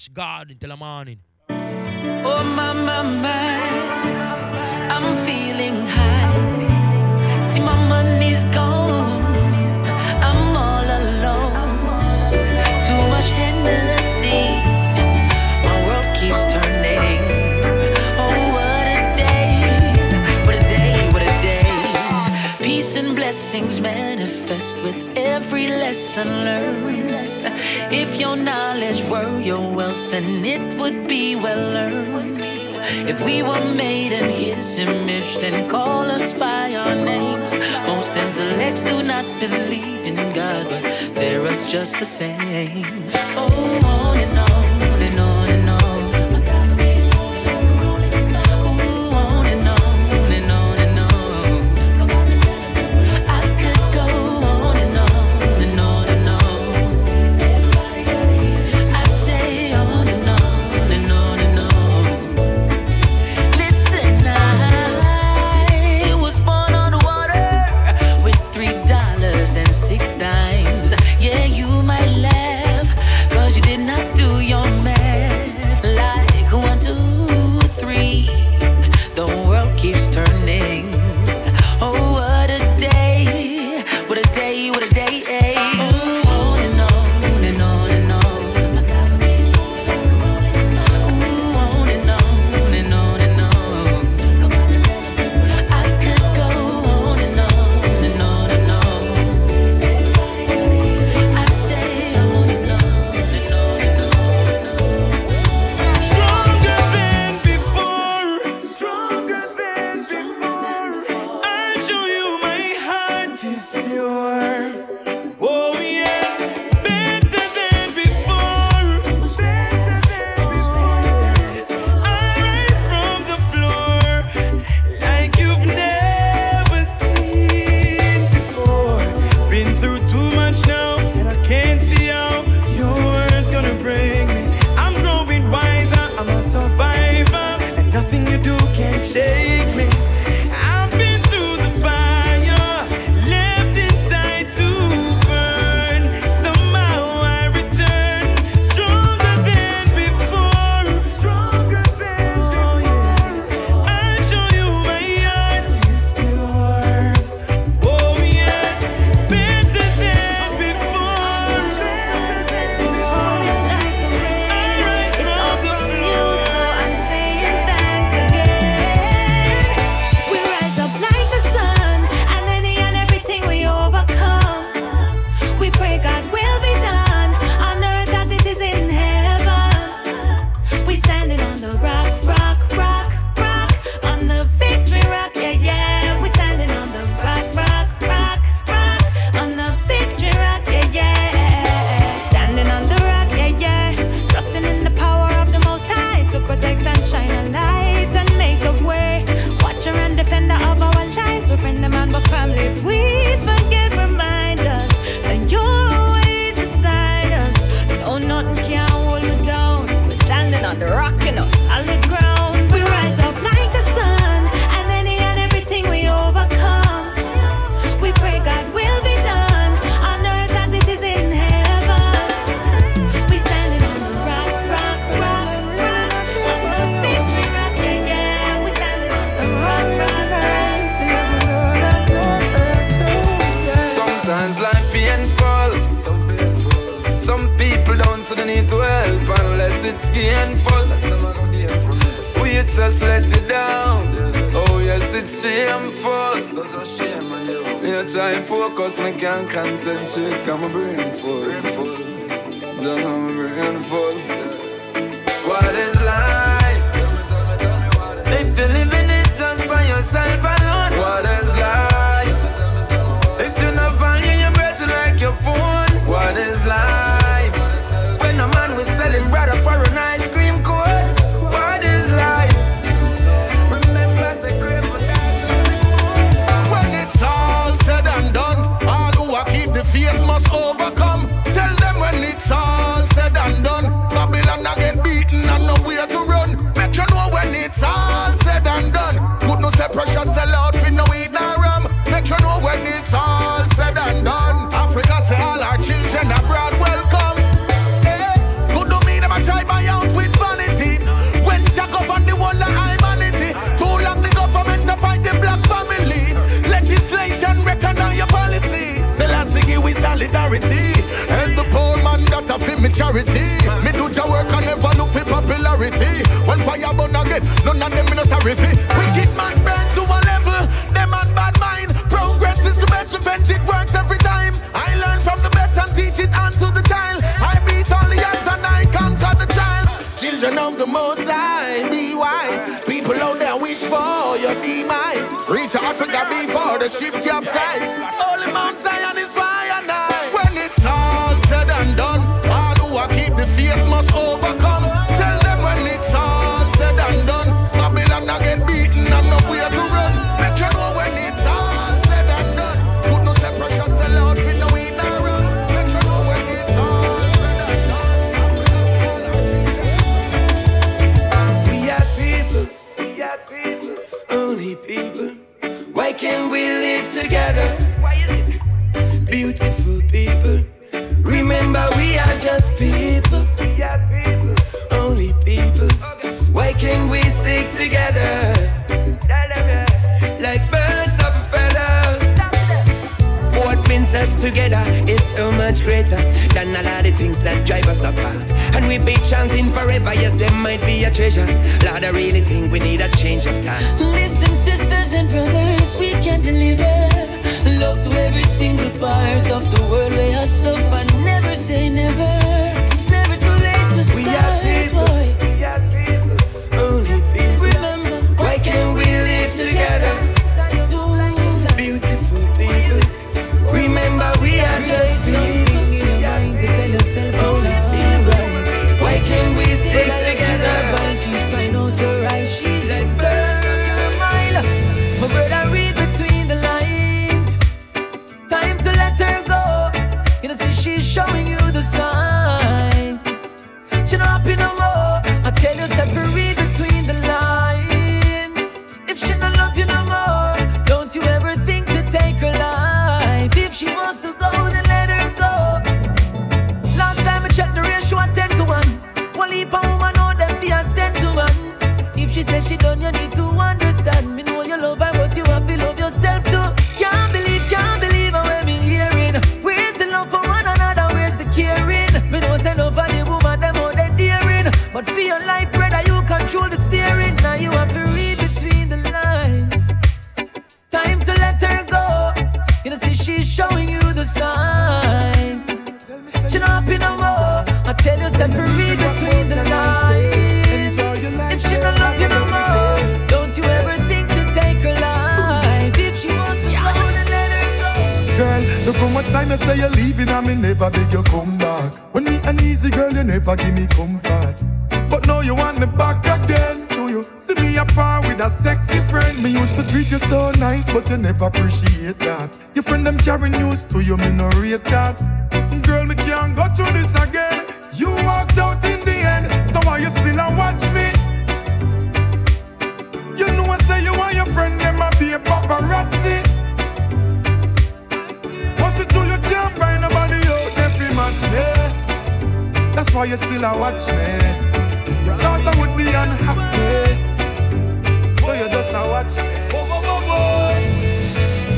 Josh Garden till the morning. Oh my, my, my, I'm feeling high. See my money's gone. I'm all alone. Too much Hennessy. My world keeps turning. Oh what a day, what a day, what a day. Peace and blessings manifest with every lesson learned. If your knowledge were your wealth, then it would be well earned. If we were made in his image, then call us by our names. Most intellects do not believe in God, but they're us just the same. oh. oh. most high, the wise. People out there wish for your demise. Reach Africa before the ship capsize. Holy Mount Zion showing you the signs. You're not happy no more. I tell you, separate between the lines. If she don't love you no more, don't you ever think to take her life. If she wants to go, then let her go. Last time I checked the ratio, I 10 to 1. One leap a woman, know them be a 10 to 1. If she says she done, you need much time you say you're leaving and me never beg you come back. When me an easy girl, you never give me comfort. But now you want me back again. So you see me apart with a sexy friend. Me used to treat you so nice, but you never appreciate that. Your friend them carrying news to you, me no rate that. Girl, me can't go through this again. You walked out in the end, so why you still and watch me? You know I say you want your friend, them a be a paparazzi. me. That's why you still a watch me. Your daughter would be unhappy. So you just a watch me. Oh.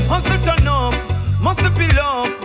Hustle turn up, must be love.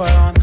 If on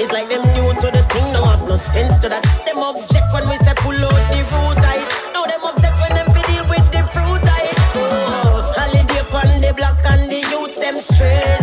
It's like them new to the thing, no have no sense to that. Them object when we say pull out the root I Now them upset when them fi deal with the fruit I Oh, holiday upon the block and the youths them stress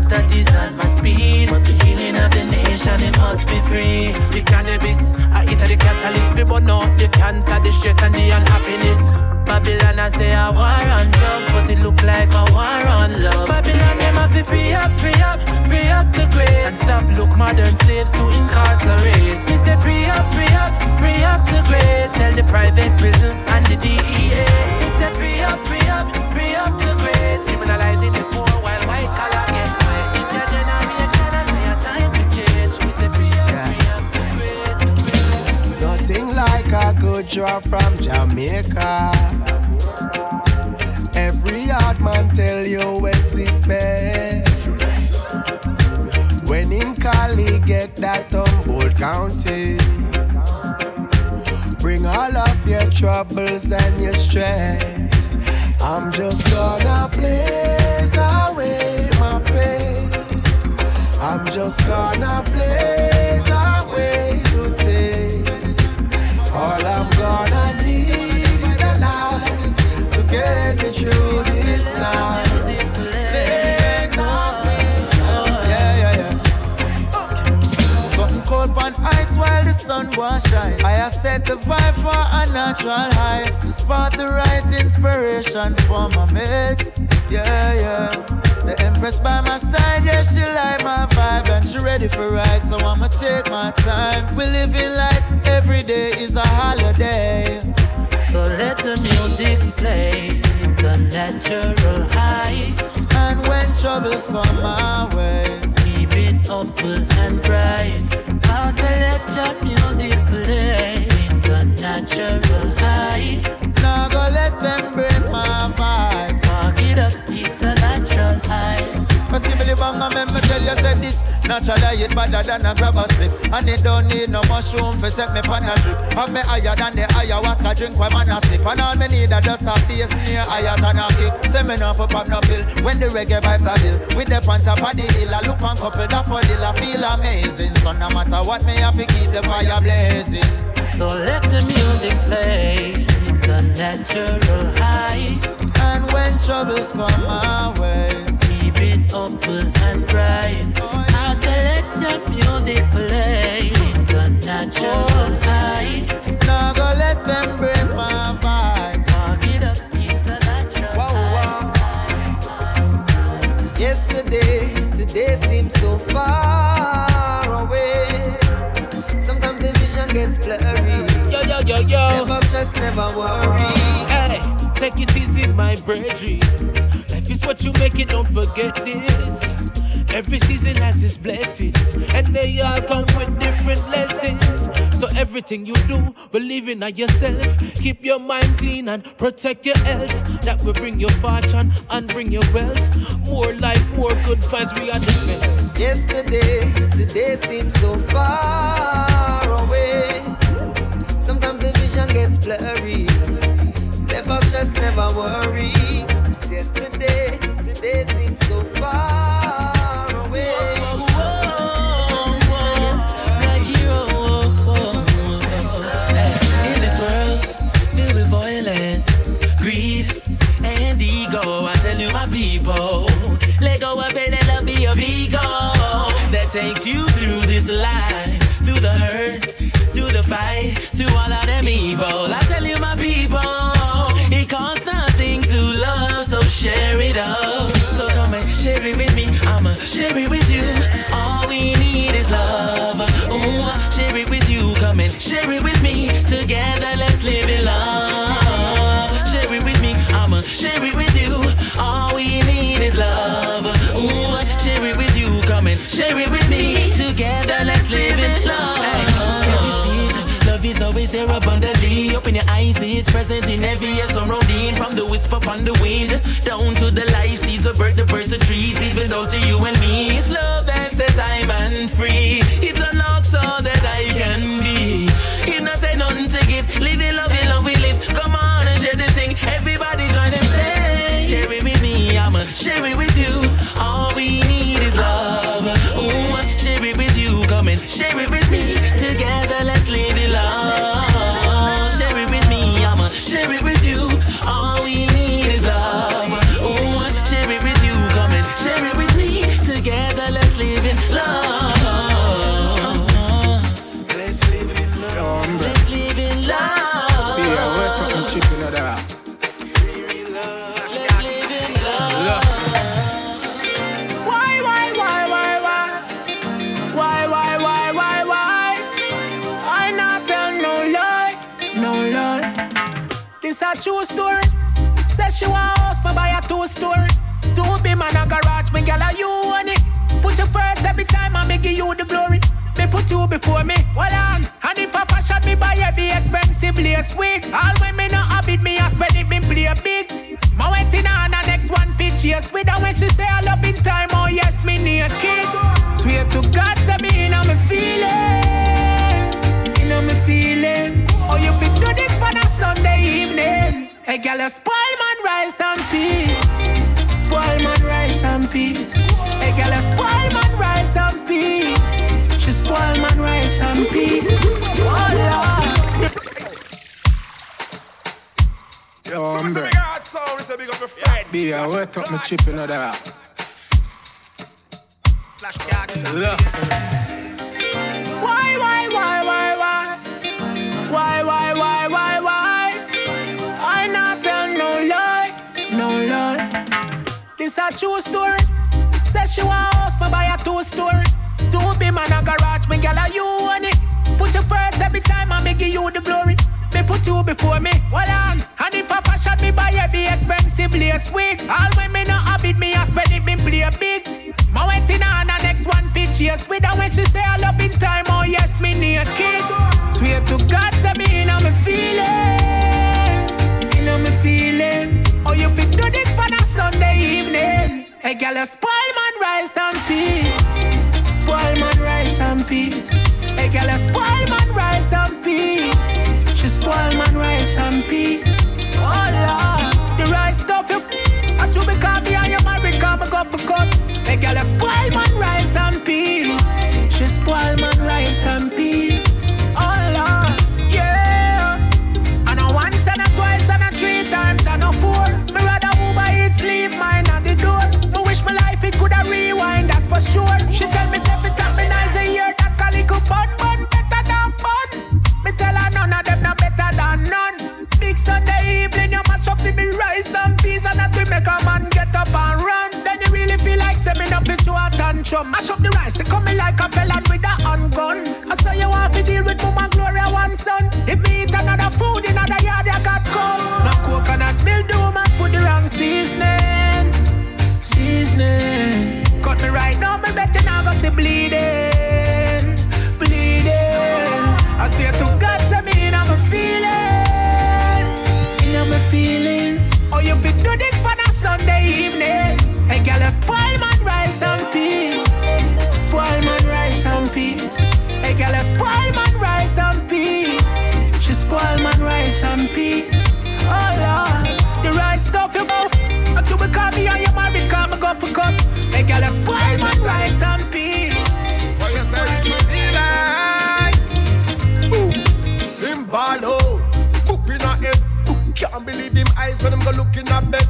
drugs, that is not my speed. But the healing of the nation, it must be free. The cannabis, I eat the catalyst. We burn out the cancer, the stress, and the unhappiness. Babylon, I say a war on drugs, but it look like a war on love. Babylon, them have to free up, free up, free up the grave. And stop look modern slaves to incarcerate. Me say free up, free up, free up the grave. Tell the private prison and the DEA. Say free up, free up, free up the grave. Criminalizing the poor draw from Jamaica. Every hard man tell you West is best. When in Cali get that Humboldt County. Bring all of your troubles and your stress. I'm just gonna blaze away my pain. I'm just gonna blaze away sun was shine. I have set the vibe for a natural high. To spot the right inspiration for my mates. Yeah, yeah. The Empress by my side, yeah, she like my vibe and she ready for ride, so I'ma take my time. We living like every day is a holiday. So let the music play. It's a natural high. And when troubles come my way, hopeful and bright. I'll say your music play. It's a natural high. now go let them break my vibes. Spark it up. It's a natural high. Me the bang and me tell you say this. Naturally it better than a grab a slip. And it don't need no mushroom for take me pan a trip. Have me higher than the ayahuasca drink when man a sip. And all me need a just a bass near higher than a kick. Say me not for pop no pill when the reggae vibes are ill. With the on top of the hill, I look on couple daffodil, I feel amazing. So no matter what me have to keep the fire blazing. So let the music play. It's a natural high. And when troubles come my way, keep it hopeful and bright. I select your music play. It's a natural high. Now go let them break my vibe. Park it up, it's a natural high. Yesterday, today seems so far away. Sometimes the vision gets blurry. Yo, yo, yo, yo. Never stress, never worry. Hey, take it easy, my brethren. What you make it, don't forget this. Every season has its blessings, and they all come with different lessons. So everything you do, believe in yourself. Keep your mind clean and protect your health. That will bring your fortune and bring your wealth. More life, more good vibes. We are defend. Yesterday, today seems so far away. Sometimes the vision gets blurry. Never stress, never worry. Through all of them evil. Present in every year surrounding. From the whisper upon the wind, down to the life sees the bird, the birds, the trees, even those to you and me. It's love that says I'm and free. The expensive lace. All when me no habit, me a spend it, me play big. My waiting on the next one fit chase with her when she say I love in time. Oh yes, me naked. Swear to God, say me in my feelings, in my feelings. Oh, you fit do this for a Sunday evening. Hey, girl, you spoil man rice and peas. Spoil man rice and peas. Hey, girl, you spoil man rice and peas. She spoil man rice and peas. Oh, Lord. Yo, I'm back. Be a wet up my chip in the rap. Why, why, why, why, why? Why, why, why, why, why? I not tell no lie, no lie. This a true story. Say she want house, me buy a two story. Two be man a garage, me gyal a you on it. Put you first every time, I me give you the glory me put you before me. Hold on. And if I fashion me buy a be expensive lace wig. All when me not have it, me I spend it, me play big. My waiting on the next one fit yes with her when she say I love in time. Oh yes, me need a kid. Swear to God, tell me in on my feelings. In on my feelings. Oh, you fit do this on a Sunday evening. Hey, girl, a spoil man rice and peas. Spoil man rice and peas. Hey, girl, a spoil man rice and peas. She spoil man rice and peas. Oh Lord, the rice stuff you. I do become me and your married come go for cut. Hey girl, you spoil man rice and peas. She spoil man rice and peas. chum. Mash up the rice, they come me like a felon with a handgun. I saw you want to deal with Mama Gloria one son. to cut. Make y'all spoil my rice and peas. Why you spoil my rice? Ooh, him ball out, boop in a head. Can't believe him eyes when him go look in a bed.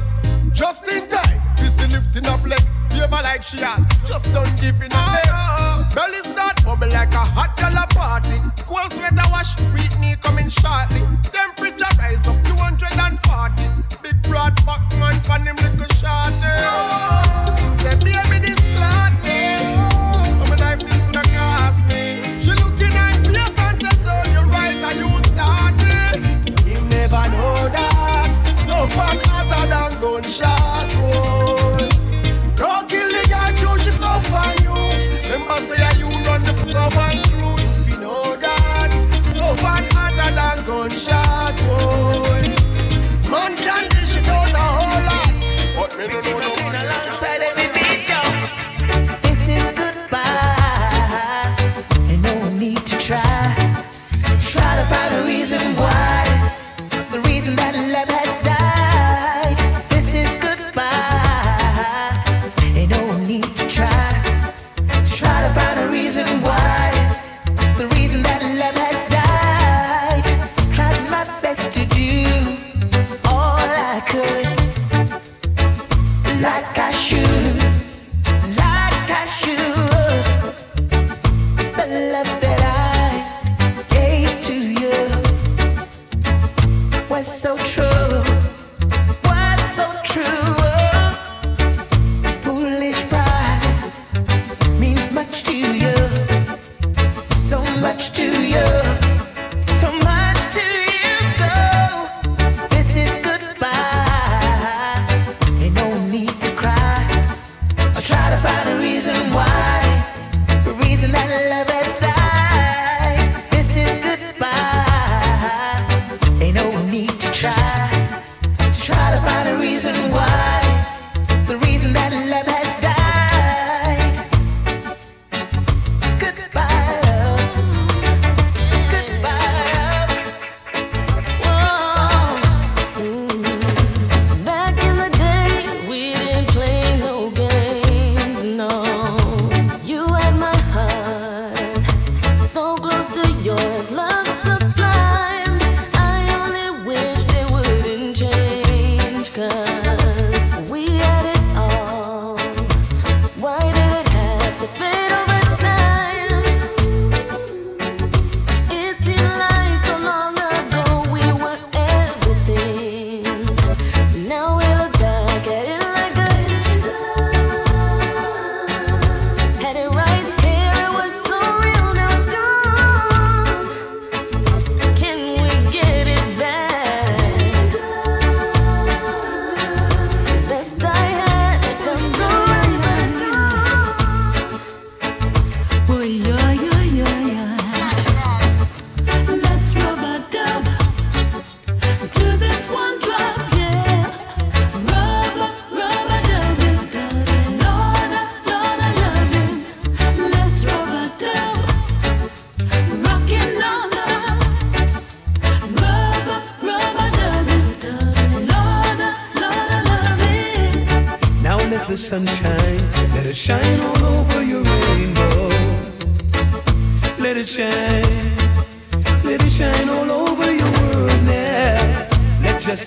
Just in time, busy lifting a leg, Favor like she had, just don't give in a bed. Belly start bubble like a hot color party. Cool sweater wash, with me coming shortly. Temperature rise up 240. Big broad back man, pan him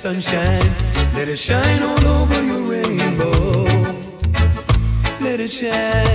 sunshine. Let it shine all over your rainbow. Let it shine.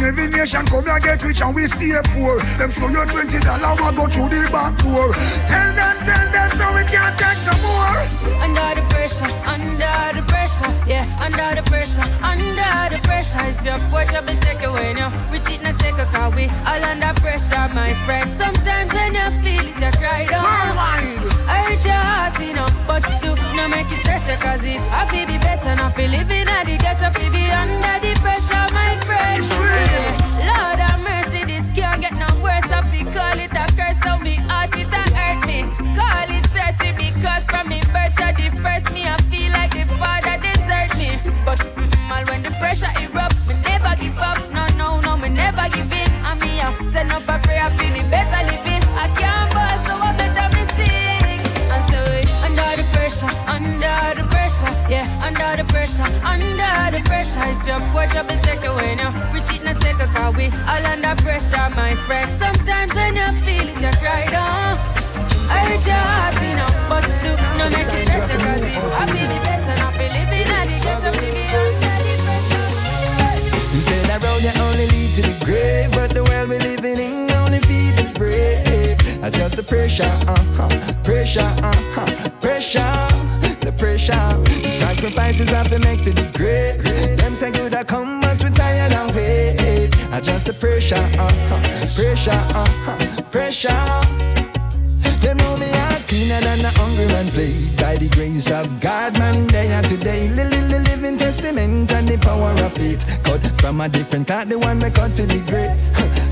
When every nation come here get rich and we stay poor. Them show you twenty dollar, we go through the back door. Tell them. Places I feel make to the great. Them say good I come, but we tired and wait. I just the pressure, uh-huh, pressure, uh-huh, pressure. They know me out cleaner than a hungry man played by the grace of God, man. Day and today, lily li, living testament and the power of it. Cut from a different cut, the one that cut to the great.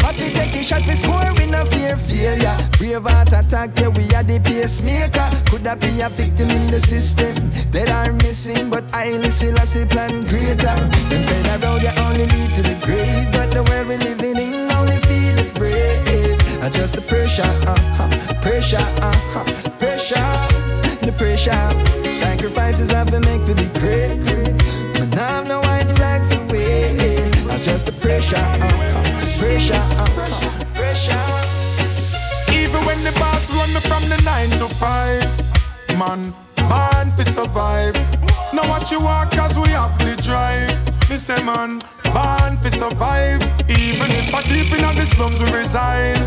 Happy take a shot, we score, we no fear failure. Brave heart attack, yeah, we are the pacemaker. Could that be a victim in the system that are missing? But I still I see plan greater. Them say that road you only lead to the grave, but the world we living in only feel it brave. I just the pressure, uh-huh, pressure, uh-huh, pressure, the pressure. Sacrifices I have to make for the great. But now I'm no white flag for wave. I just the pressure, uh-huh, pressure, uh-huh, pressure. Even when the boss run from the nine to five, man, man fi survive. Now watch you walk as we have the drive. Me say man, born fi survive. Even if I deep in the slums we reside,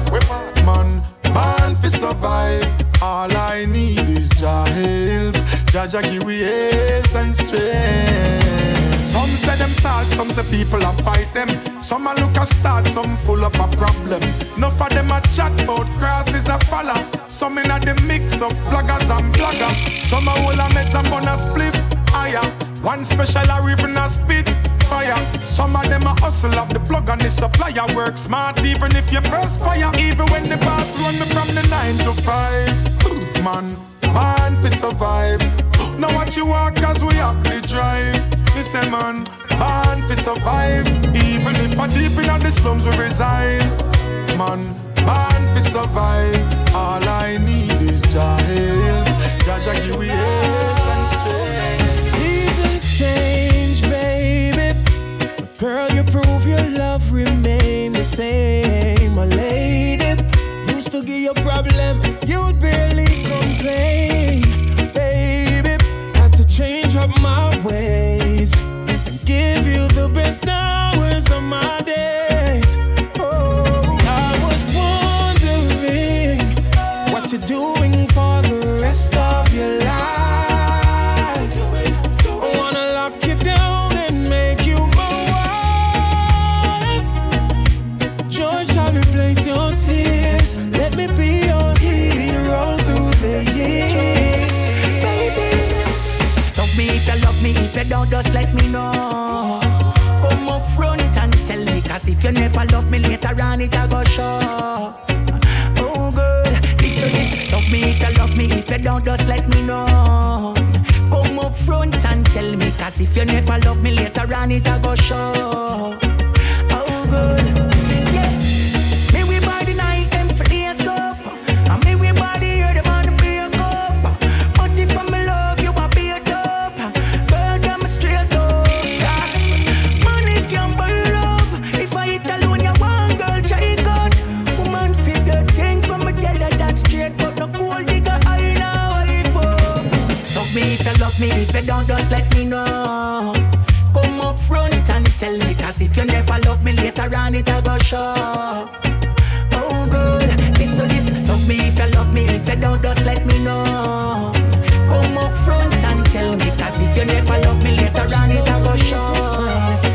man, man fi survive. All I need is Jah help. Jah give we health and strength. Some say them sad, some say people a fight them. Some a look a start, some full up a problem. Enough of them a chat about crosses a follow. Some in a the mix up vloggers and blogger. Some a hold a meds and bun a spliff higher. One special a even a spit fire. Some of them a hustle of the plug and the supplier. Work smart even if you perspire. Even when the boss run me from the nine to five. Man, man fi survive. Now watch you walk as we have the drive. Me say man, man fi survive. Even if I deep in the slums we reside. Man, man fi survive. All I need is Jah help. Jah give we health and strength. Seasons change, baby. But girl, you prove your love remain the same. Just let me know. Come up front and tell me, cause if you never love me later on, it a go show. Oh girl, listen this. Love me if you love me, if you don't, just let me know. Come up front and tell me, cause if you never love me later on, it a go show. Oh girl, just let me know. Come up front and tell me, cause if you never love me later on, it a go show. Oh girl, listen this, love me if you love me, if you don't, just let me know. Come up front and tell me, cause if you never love me later on, it a go show.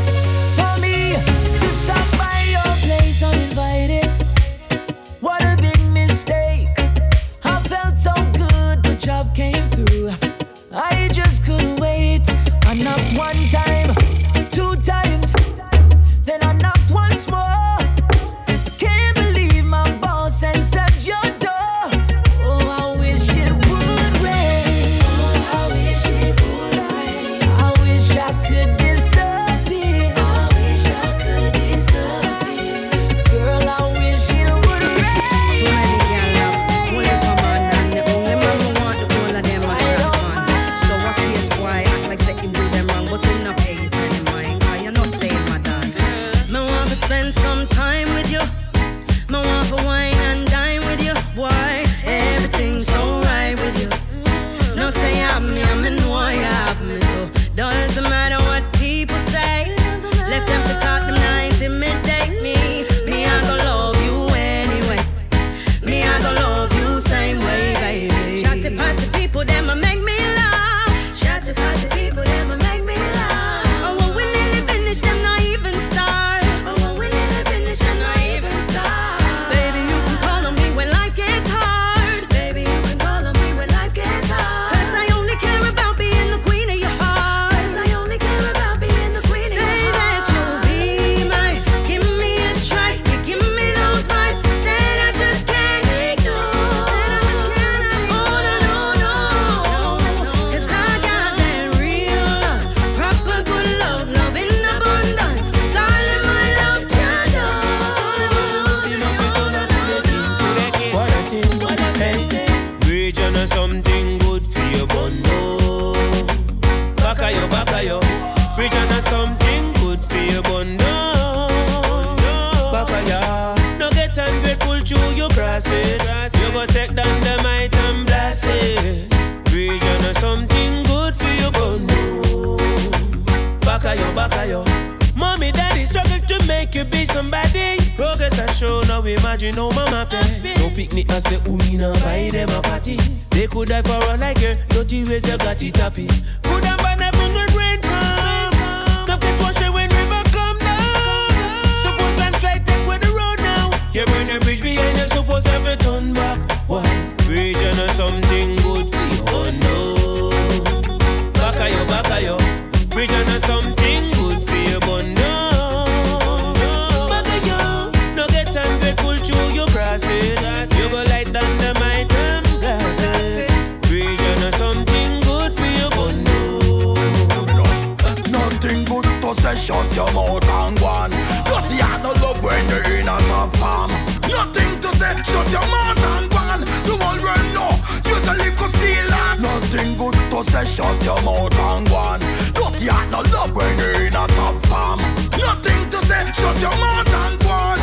Shut your mouth and go on. Dirty and no love when you're in a top farm. Nothing to say, shut your mouth and go on.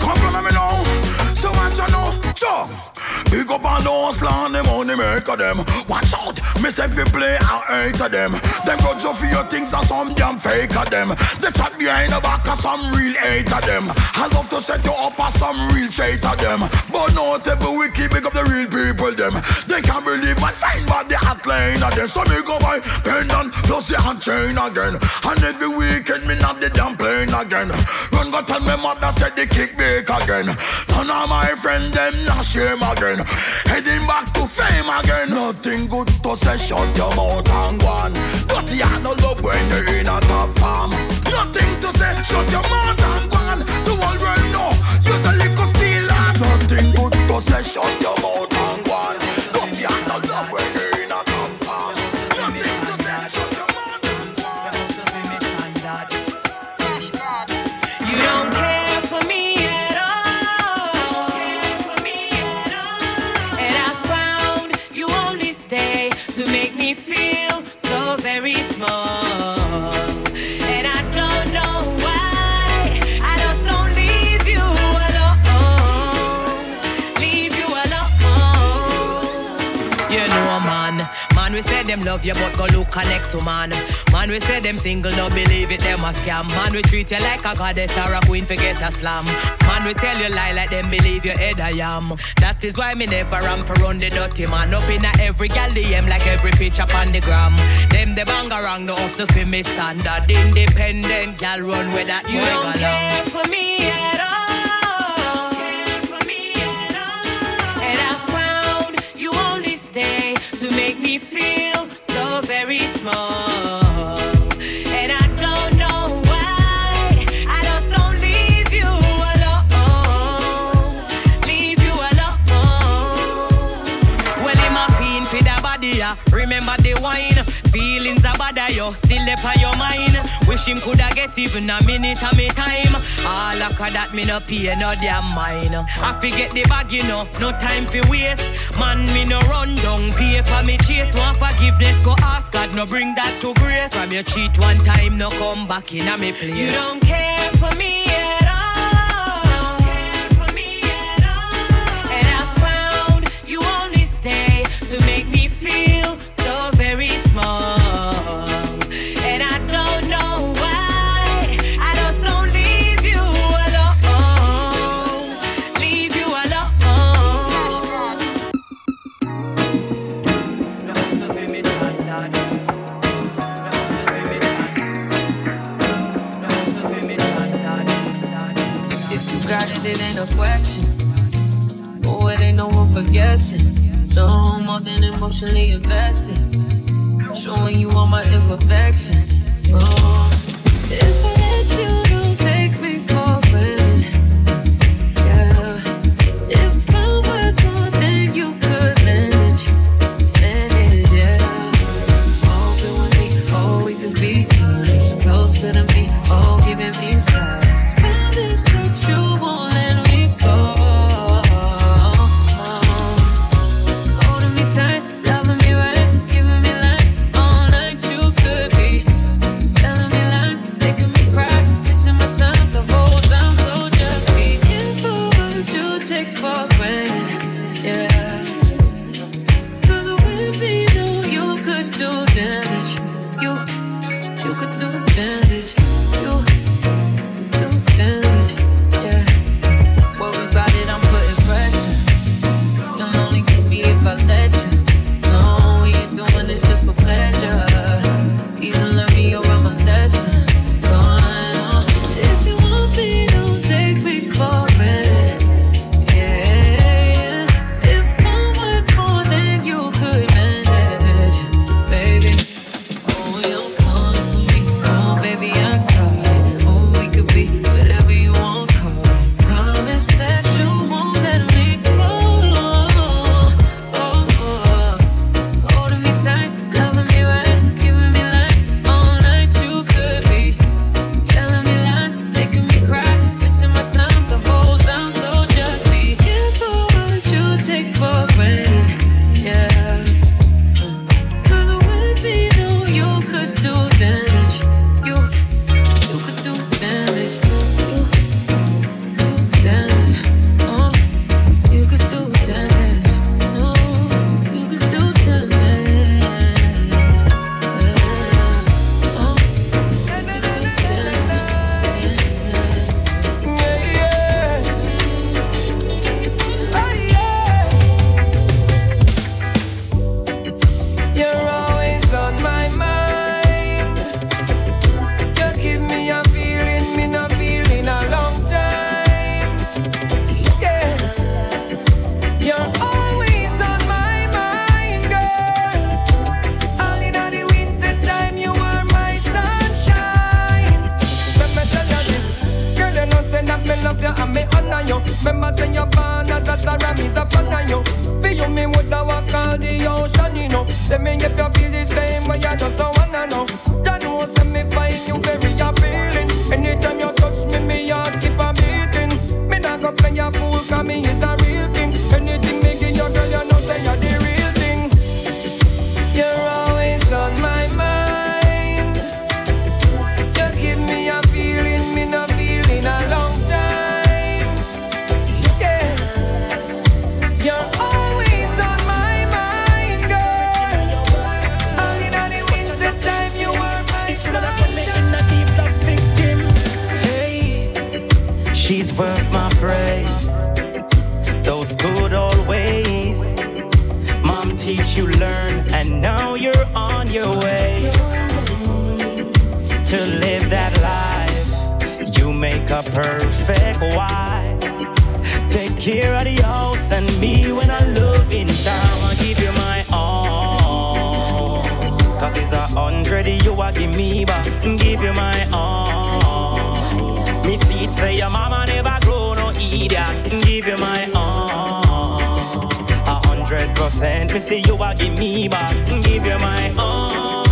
Come on me now, so what you know? Sure. Big up on those land, them money maker them. Watch miss every play and hate of them. Them go just for your things and some damn fake of them. They chat behind the back of some real hate of them. I love to set you up as some real traitor of them. But not every wiki big up the real people them. They can't believe my fine but the hot line of them. So me go buy pendant plus the hand chain again. And every weekend me not the damn plane again. Run go tell me mother said the kick back again. None of my friends them not shame again. Heading back to fame again. Nothing good to say, shut your mouth and go on. Dirty and no love when you're in a top farm. Nothing to say, shut your mouth and go on. The world know you're a little stealer. Nothing good to say, shut your mouth them love you, but go look a next to man. Man, we say them single, no believe it, them a scam. Man, we treat you like a goddess or a queen, forget a slam. Man, we tell you lie like them believe you head I am. That is why me never am for run the dirty man. Up in a every gal DM like every picture on the gram. Them the bang around, no up to fi me standard. Independent gal run with that You don't care for me at all. Feelings are bad, yo. Still there for your mind. Wish him coulda get even a minute of me time. All of that me no pay no damn mind. I forget the bag, you know. No time for waste. Man, me no run down. Pay for me chase. Want forgiveness, go ask God. No bring that to grace. From your cheat one time, no come back in a me place. You don't care it ain't no one for guessing. No more than emotionally invested. Showing you all my imperfections. Oh, if I let you, give me back. Give you my all. Me see it say your mama never grow no idiot. Give you my all. A hundred percent me see you a give me back. Give you my all.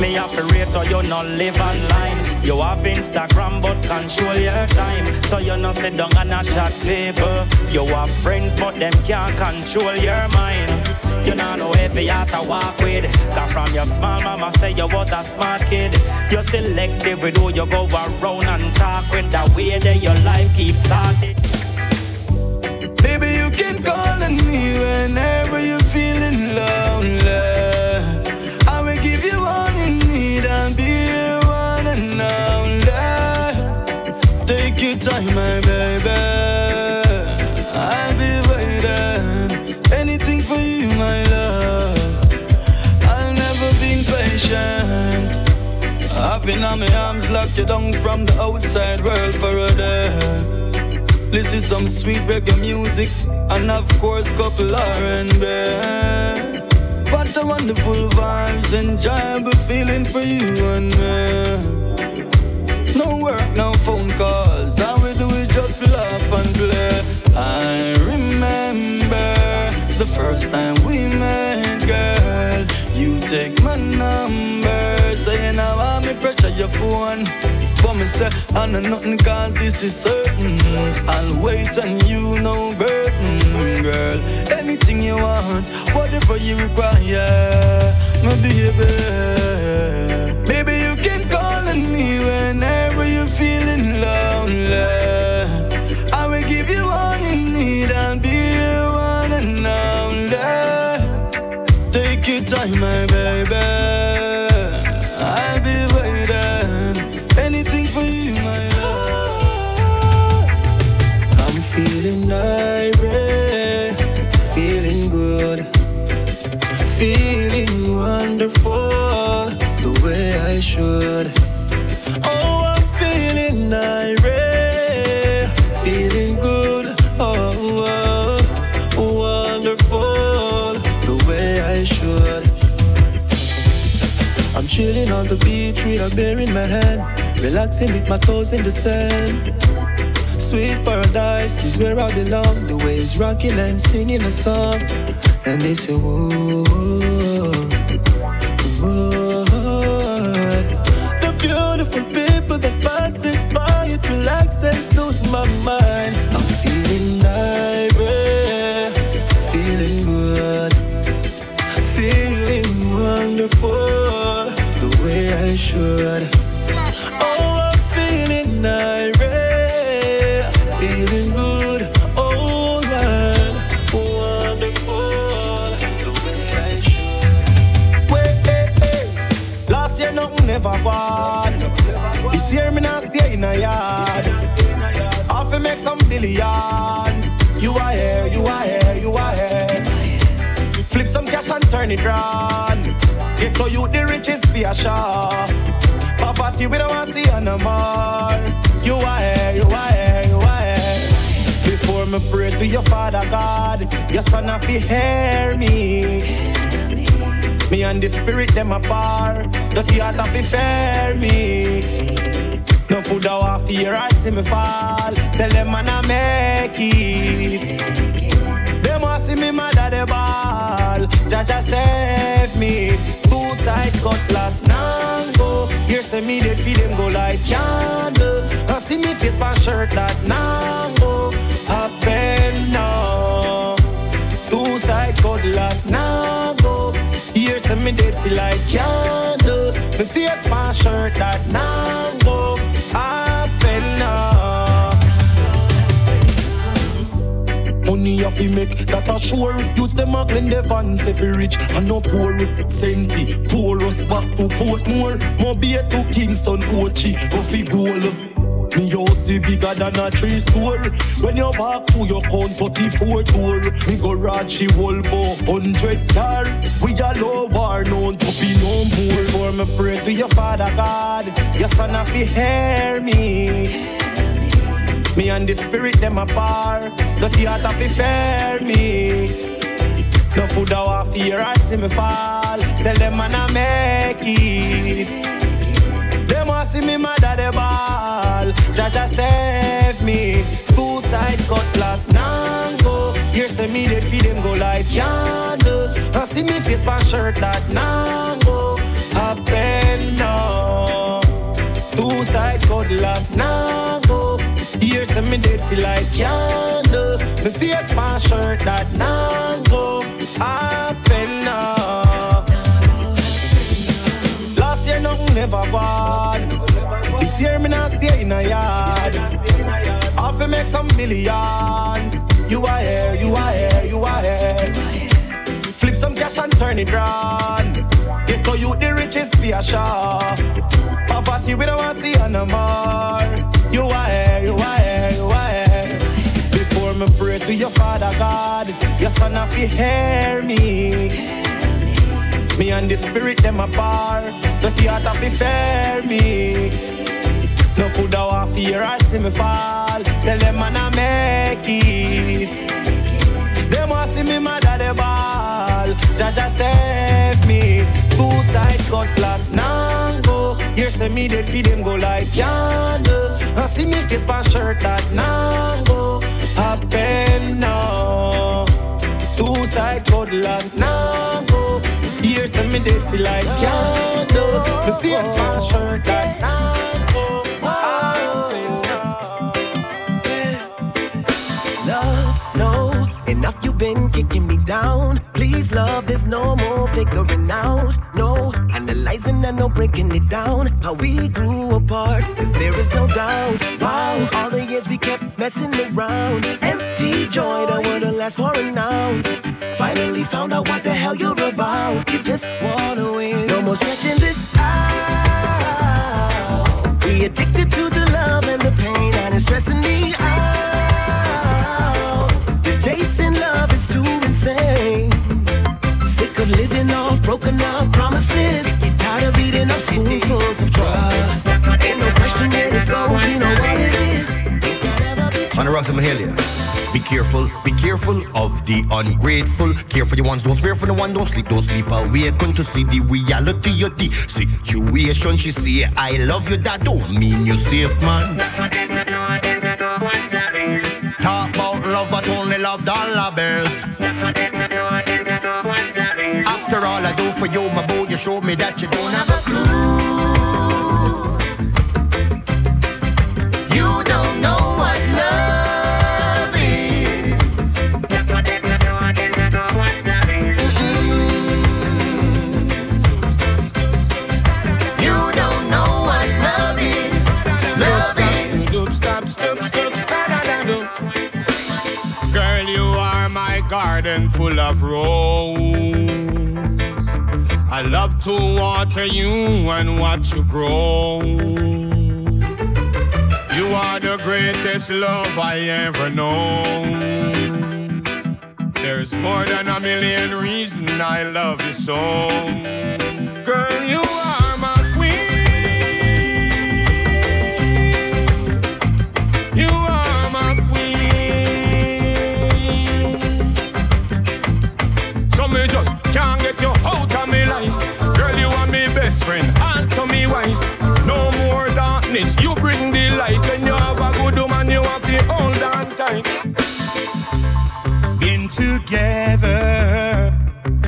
Me have to rate or you not live online. You have Instagram but control your time. So you not sit down and a chat paper. You have friends but them can't control your mind. You not know if you have to walk with. Cause from your small mama say you was a smart kid. You selective with who you go around and talk with. The way that your life keeps started. Baby, you can call on me whenever you're feeling lonely. Take your time, my baby. I'll be waiting. Anything for you, my love. I'll never be patient. I've been on my arms, locked you down from the outside world for a day. Listen some sweet reggae music and of course couple R&B. What a wonderful vibes, enjoyable feeling for you and me. No work, no phone calls, just laugh and play. I remember the first time we met, girl. You take my number, saying I want me pressure your phone. But me say, I know nothing cause this is certain. I'll wait on you, no burden, girl. Anything you want, whatever you require, my baby. Baby, you can call on me whenever you're feeling lonely. Take your time, my baby. I'll on the beach with a beer in my hand. Relaxing with my toes in the sand. Sweet paradise is where I belong. The waves rocking and singing a song. And they say, whoa, whoa. The beautiful people that passes by, it relax and soothes my mind. I'm feeling irate, feeling good, feeling wonderful, I should. Oh, I'm feeling irate, feeling good, oh Lord, wonderful, the way I should. Wait, hey, hey. Last year nothing never gone. This year me not stay in a yard. Off make some billions. You are here, you are here, you are here. Flip some cash and turn it round. Get to you the richest for Poverty we don't want to see you no more. You are here, you are here, you are here. Before me pray to your Father God, your Son have to hear me. Me and the Spirit them apart, the heart have to fear me. No food I want fear, I see me fall. Tell them man I make it. Them want see me mad at the ball. Jah Jah save me. Two side cutlass nango. Here say me dead feed them go like candle. I see me face my shirt that nango. Happen now. Two side cutlass nango. Here say me dead feel like candle. Me face my shirt that nango. Money off fi make that a sure. Use them a clean the vans if you rich and no poor. Senti, pour us back to Portmore. Mobile to Kingston, Ochi, go fi goal. Me house is bigger than a tree store. When you walk through your count 34 door, me go Rachi Volvo 100 car. We a low war, known to be no more. Before me pray to your Father God, your Son have to hear me. Me and the Spirit them apart. The heart have to fear me. No food want fear, I see me fall. Tell them I make it. Them want see me mad at the ball. Jah Jah save me. Two side cutlass nango. Here say me dead feed them go like candle. I see me face my shirt that nango. Happen now. Two side cutlass nango. Say me dead feel like candle. Me face my shirt that nango. Happen now. Last year nothing never gone. This year me not stay in a yard. Off to make some millions. You are here, you are here, you are here. Flip some cash and turn it round. Get to you the richest for a sure. Poverty we don't want see no more. You are here, you are here. Me pray to your Father God, your Son have to hear me. Me and the Spirit them apart. The heart have to fear me. No food I want fear, I see me fall. Tell them man I make it. Them want see me mad at the ball. Jah Jah save me. Two side cutlass nango. Here say me dead feed them go like candle. I see me face my shirt that nango. Happen now. Two side cutlass nango. Here say me dead feel like candle. Me face my shirt that nango. Ah, Happen Love, no, enough you been kicking me down. Please, love, there's no more figuring out. No, analyzing and no breaking it down. How we grew apart, cause there is no doubt. Wow, all the years we kept messing around. Empty joy that wouldn't last for an ounce. Finally found out what the hell you're about. You just wanna win. No more stretching this out. We addicted to the Mahalia. Be careful, be careful of the ungrateful. Care for the ones, don't spare for the one, don't sleep, don't sleep. Awaken to see the reality of the situation. She say, I love you, that don't mean you're safe, man. Talk about love, but only love dollar bills. After all I do for you, my boy, you show me that you don't have a clue. full of rose. I love to water you and watch you grow. You are the greatest love I ever know. There's more than a million reasons I love you so. Girl, you are. wife. No more darkness, you bring the light. When you have a good woman, you have to hold on tight. Been together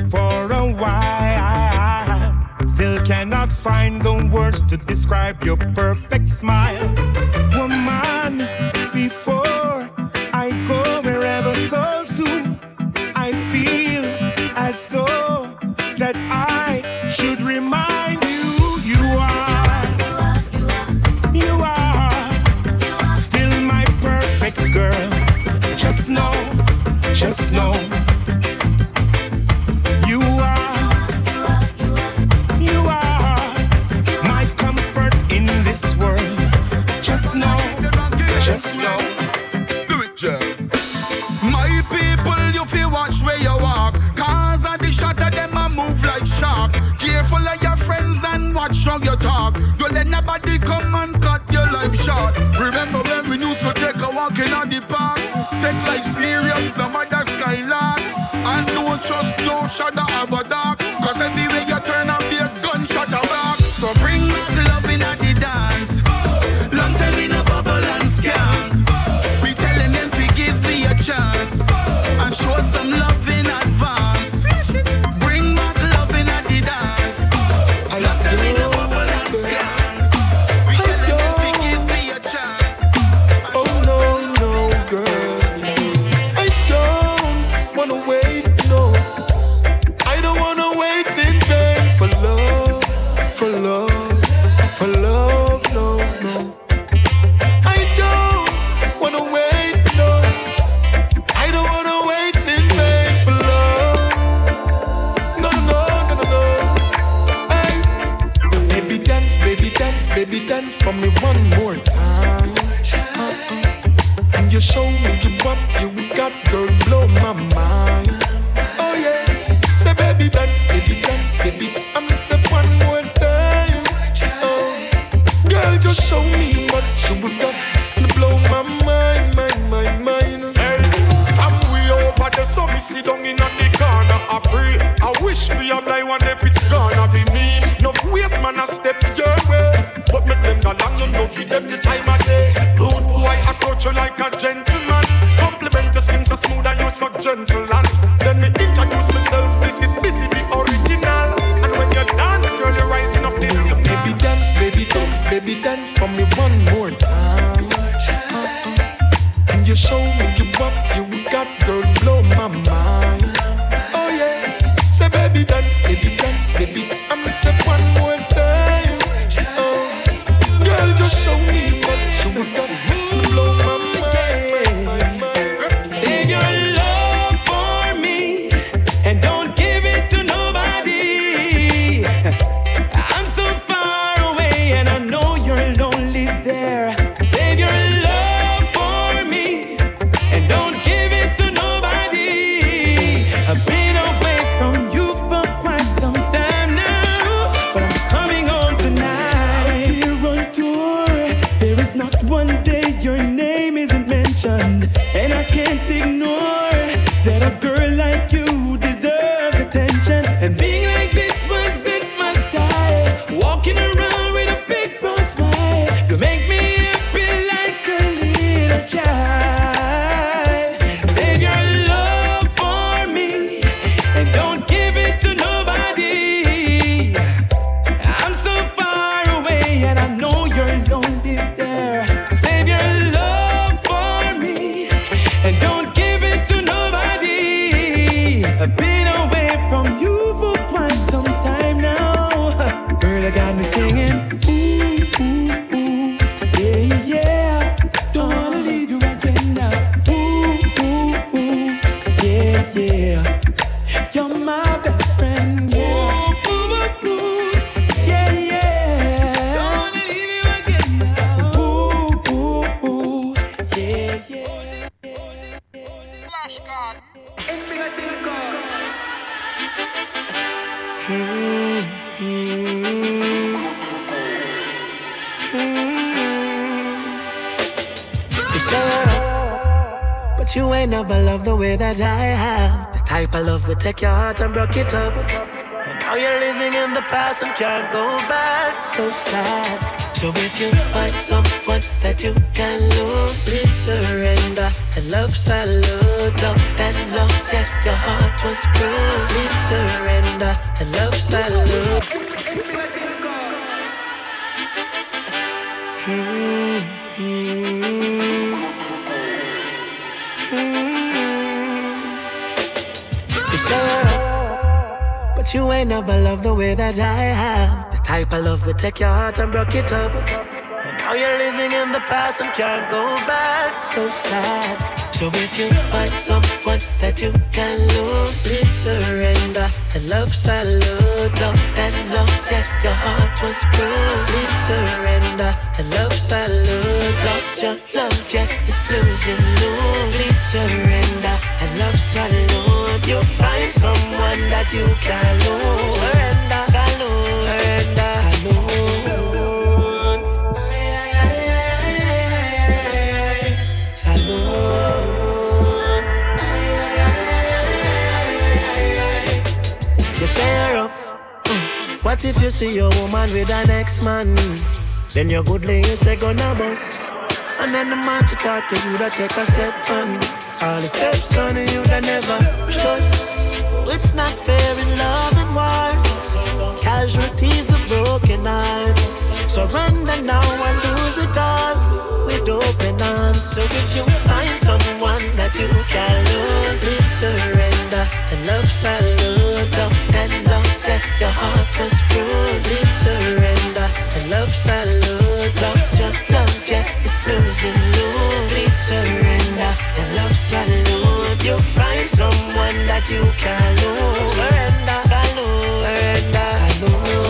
for a while, still cannot find the words to describe your perfect smile. serious, no matter skyline. And don't trust no shadow of Please surrender. And love salute. You say but you ain't never loved the way that I have. The type of love will take your heart and break it up. And now you're living in the past and can't go back. So sad. So if you find someone that you can lose, please surrender. And love salute, love that lost, yeah, your heart was bruised. Please surrender. And love salute, lost your love, yeah, it's losing you. Please surrender. And love salute, you'll find someone that you can lose. Surrender, Rough. Mm. What if you see your woman with an ex-man? Then your good you say gonna bust. And then the man to talk to you that take a step on. All the steps on you that never trust. It's not fair in love and war. Casualties of broken hearts. Surrender now and lose it all with open arms. So if you find someone that you can lose, please surrender and love salute. Love that lost, yeah, your heart was bruised. Surrender and love salute. Lost your love, yeah, it's losing you. Please surrender and love salute. You'll find someone that you can lose. Surrender, salute, surrender, salute.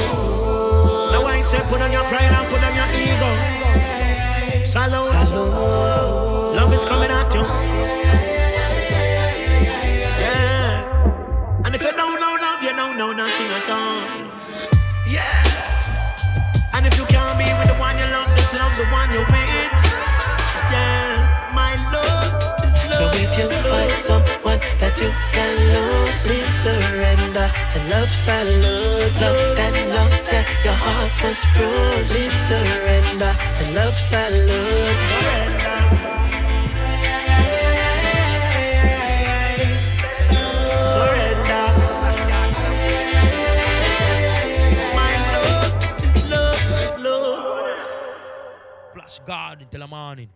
Now I say put on your pride and put on your ego. Salute. Love is coming at know nothing at all. Yeah. And if you can't be with the one you love, just love the one you're with. Yeah. My love is So if you find someone that you can lose, please surrender and love salute. Love that lost, yeah, your heart was bruised. Please surrender and love salute. Surrender. God until the morning.